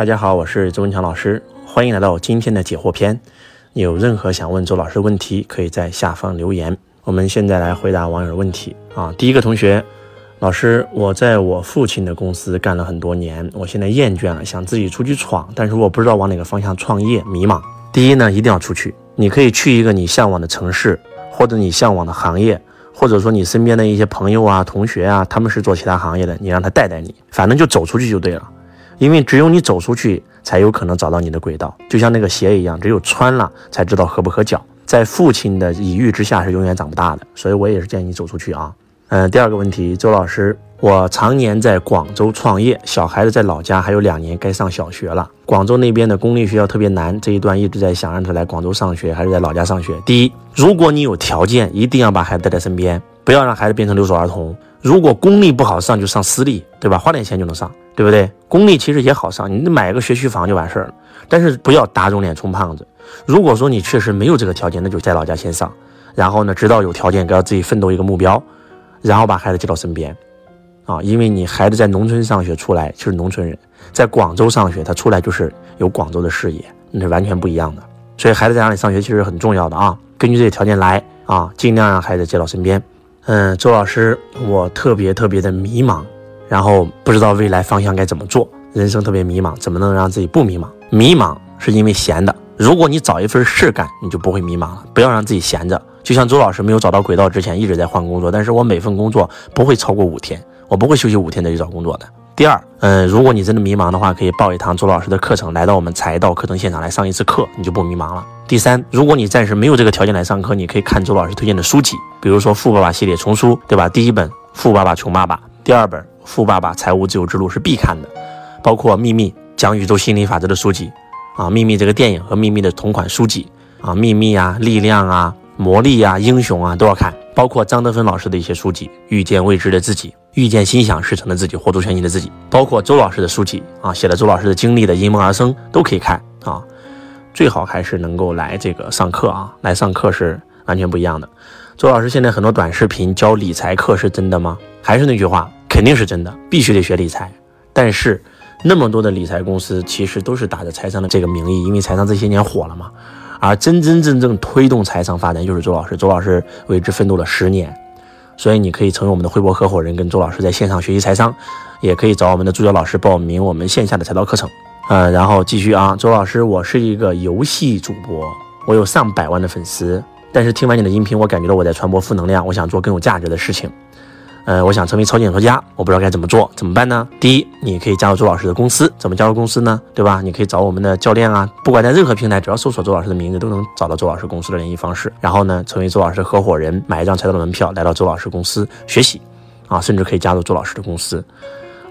大家好，我是周文强老师，欢迎来到今天的解惑篇。有任何想问周老师的问题，可以在下方留言。我们现在来回答网友的问题啊。第一个同学，老师，我在我父亲的公司干了很多年，我现在厌倦了，想自己出去闯，但是我不知道往哪个方向创业，迷茫。第一呢，一定要出去，你可以去一个你向往的城市，或者你向往的行业，或者说你身边的一些朋友啊、同学啊，他们是做其他行业的，你让他带带你，反正就走出去就对了。因为只有你走出去，才有可能找到你的轨道。就像那个鞋一样，只有穿了才知道合不合脚。在父亲的礼遇之下是永远长不大的，所以我也是建议你走出去啊。嗯，第二个问题，周老师，我常年在广州创业，小孩子在老家还有两年该上小学了。广州那边的公立学校特别难，这一段一直在想让他来广州上学还是在老家上学。第一，如果你有条件，一定要把孩子带在身边，不要让孩子变成留守儿童。如果公立不好上，就上私立，对吧？花点钱就能上。对不对？公立其实也好上，你买个学区房就完事儿了。但是不要打肿脸充胖子。如果说你确实没有这个条件，那就在老家先上，然后呢，直到有条件，给自己奋斗一个目标，然后把孩子接到身边，啊，因为你孩子在农村上学出来就是农村人，在广州上学他出来就是有广州的视野，那是完全不一样的。所以孩子在哪里上学其实很重要的啊，根据这些条件来啊，尽量让孩子接到身边。嗯，周老师，我特别特别的迷茫。然后不知道未来方向该怎么做，人生特别迷茫，怎么能让自己不迷茫？迷茫是因为闲的。如果你找一份事干，你就不会迷茫了。不要让自己闲着。就像周老师没有找到轨道之前，一直在换工作，但是我每份工作不会超过五天，我不会休息五天再去找工作的。第二，嗯，如果你真的迷茫的话，可以报一堂周老师的课程，来到我们财道课程现场来上一次课，你就不迷茫了。第三，如果你暂时没有这个条件来上课，你可以看周老师推荐的书籍，比如说《富爸爸》系列丛书，对吧？第一本《富爸爸穷爸爸》，第二本。富爸爸财务自由之路是必看的，包括秘密讲宇宙心理法则的书籍啊，秘密这个电影和秘密的同款书籍啊，秘密啊，力量啊，魔力啊，英雄啊都要看，包括张德芬老师的一些书籍，遇见未知的自己，遇见心想事成的自己，活出全新的自己，包括周老师的书籍啊，写了周老师的经历的因梦而生都可以看啊，最好还是能够来这个上课啊，来上课是完全不一样的。周老师现在很多短视频教理财课是真的吗？还是那句话。肯定是真的，必须得学理财。但是，那么多的理财公司其实都是打着财商的这个名义，因为财商这些年火了嘛。而真真正正推动财商发展就是周老师，周老师为之奋斗了十年。所以你可以成为我们的汇博合伙人，跟周老师在线上学习财商，也可以找我们的助教老师报名我们线下的财道课程。嗯，然后继续啊，周老师，我是一个游戏主播，我有上百万的粉丝，但是听完你的音频，我感觉到我在传播负能量，我想做更有价值的事情。呃，我想成为超级演说家，我不知道该怎么做，怎么办呢？第一，你可以加入周老师的公司，怎么加入公司呢？对吧？你可以找我们的教练啊，不管在任何平台，只要搜索周老师的名字，都能找到周老师公司的联系方式。然后呢，成为周老师合伙人，买一张财道的门票，来到周老师公司学习，啊，甚至可以加入周老师的公司，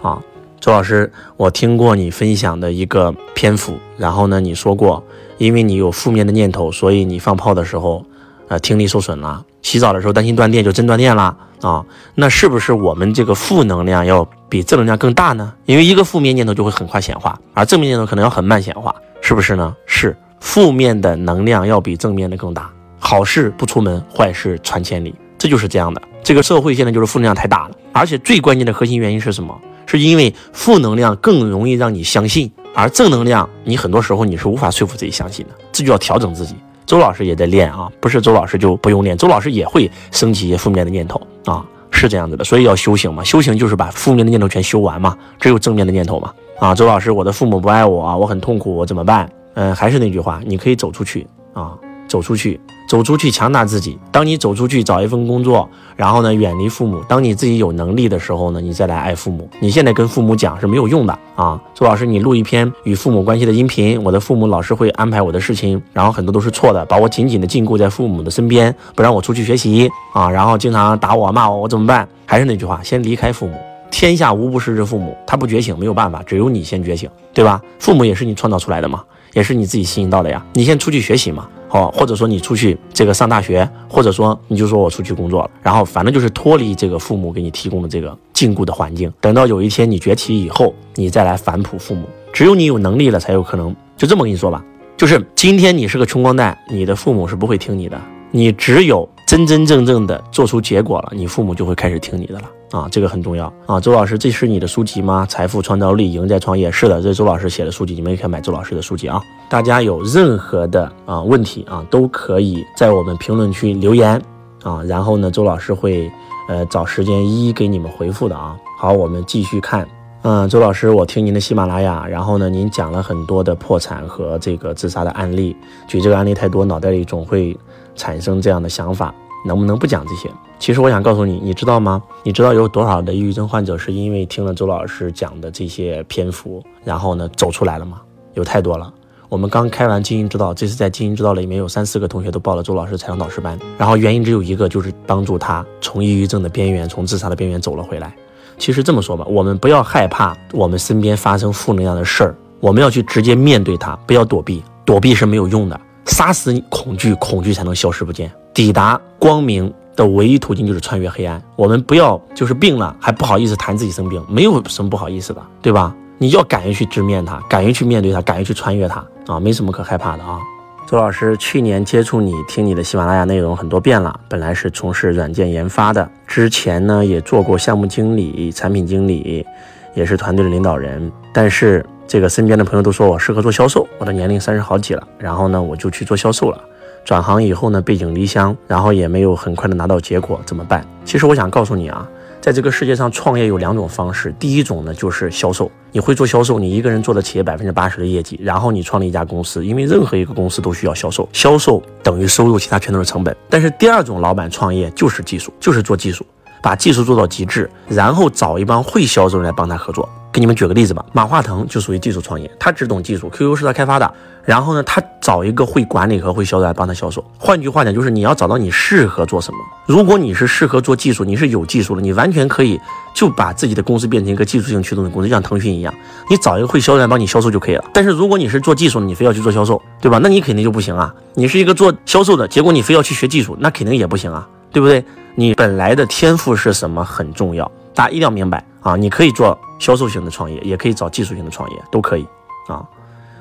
啊，周老师，我听过你分享的一个篇幅，然后呢，你说过，因为你有负面的念头，所以你放炮的时候。呃，听力受损了，洗澡的时候担心断电就真断电了啊！那是不是我们这个负能量要比正能量更大呢？因为一个负面念头就会很快显化，而正面念头可能要很慢显化，是不是呢？是，负面的能量要比正面的更大。好事不出门，坏事传千里，这就是这样的。这个社会现在就是负能量太大了，而且最关键的核心原因是什么？是因为负能量更容易让你相信，而正能量你很多时候你是无法说服自己相信的，这就要调整自己。周老师也在练啊，不是周老师就不用练，周老师也会升起一些负面的念头啊，是这样子的，所以要修行嘛，修行就是把负面的念头全修完嘛，只有正面的念头嘛啊，周老师，我的父母不爱我，我很痛苦，我怎么办？嗯，还是那句话，你可以走出去啊。走出去，走出去，强大自己。当你走出去找一份工作，然后呢，远离父母。当你自己有能力的时候呢，你再来爱父母。你现在跟父母讲是没有用的啊！周老师，你录一篇与父母关系的音频，我的父母老是会安排我的事情，然后很多都是错的，把我紧紧的禁锢在父母的身边，不让我出去学习啊，然后经常打我骂我，我怎么办？还是那句话，先离开父母。天下无不是之父母，他不觉醒没有办法，只有你先觉醒，对吧？父母也是你创造出来的嘛，也是你自己吸引到的呀。你先出去学习嘛。好，或者说你出去这个上大学，或者说你就说我出去工作了，然后反正就是脱离这个父母给你提供的这个禁锢的环境。等到有一天你崛起以后，你再来反哺父母。只有你有能力了，才有可能。就这么跟你说吧，就是今天你是个穷光蛋，你的父母是不会听你的。你只有真真正正的做出结果了，你父母就会开始听你的了。啊，这个很重要啊。周老师，这是你的书籍吗？财富创造力，赢在创业。是的，这是周老师写的书籍，你们也可以买周老师的书籍啊。大家有任何的啊问题啊，都可以在我们评论区留言啊，然后呢，周老师会呃找时间一一给你们回复的啊。好，我们继续看。嗯，周老师，我听您的喜马拉雅，然后呢，您讲了很多的破产和这个自杀的案例，举这个案例太多，脑袋里总会产生这样的想法，能不能不讲这些？其实我想告诉你，你知道吗？你知道有多少的抑郁症患者是因为听了周老师讲的这些篇幅，然后呢走出来了吗？有太多了。我们刚开完经营之道，这次在经营之道里面有三四个同学都报了周老师财商导师班，然后原因只有一个，就是帮助他从抑郁症的边缘，从自杀的边缘走了回来。其实这么说吧，我们不要害怕我们身边发生负能量的事儿，我们要去直接面对它，不要躲避，躲避是没有用的。杀死恐惧，恐惧才能消失不见。抵达光明的唯一途径就是穿越黑暗。我们不要就是病了还不好意思谈自己生病，没有什么不好意思的，对吧？你要敢于去直面它，敢于去面对它，敢于去穿越它啊，没什么可害怕的啊。周老师去年接触你，听你的喜马拉雅内容很多遍了。本来是从事软件研发的，之前呢也做过项目经理、产品经理，也是团队的领导人。但是这个身边的朋友都说我适合做销售，我的年龄三十好几了，然后呢我就去做销售了。转行以后呢背井离乡，然后也没有很快的拿到结果，怎么办？其实我想告诉你啊。在这个世界上创业有两种方式，第一种呢就是销售，你会做销售，你一个人做了企业百分之八十的业绩，然后你创立一家公司，因为任何一个公司都需要销售，销售等于收入，其他全都是成本。但是第二种老板创业就是技术，就是做技术，把技术做到极致，然后找一帮会销售人来帮他合作。给你们举个例子吧，马化腾就属于技术创业，他只懂技术，QQ 是他开发的。然后呢，他找一个会管理和会销售来帮他销售。换句话讲，就是你要找到你适合做什么。如果你是适合做技术，你是有技术的，你完全可以就把自己的公司变成一个技术性驱动的公司，就像腾讯一样，你找一个会销售来帮你销售就可以了。但是如果你是做技术的，你非要去做销售，对吧？那你肯定就不行啊。你是一个做销售的，结果你非要去学技术，那肯定也不行啊，对不对？你本来的天赋是什么很重要，大家一定要明白啊。你可以做。销售型的创业也可以找技术型的创业，都可以啊。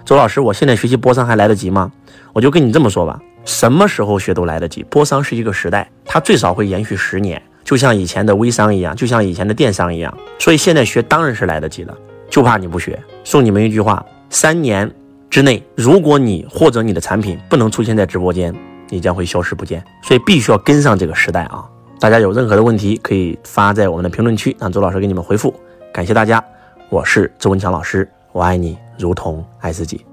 周老师，我现在学习波商还来得及吗？我就跟你这么说吧，什么时候学都来得及。波商是一个时代，它最少会延续十年，就像以前的微商一样，就像以前的电商一样。所以现在学当然是来得及的，就怕你不学。送你们一句话：三年之内，如果你或者你的产品不能出现在直播间，你将会消失不见。所以必须要跟上这个时代啊！大家有任何的问题可以发在我们的评论区，让周老师给你们回复。感谢大家，我是周文强老师，我爱你如同爱自己。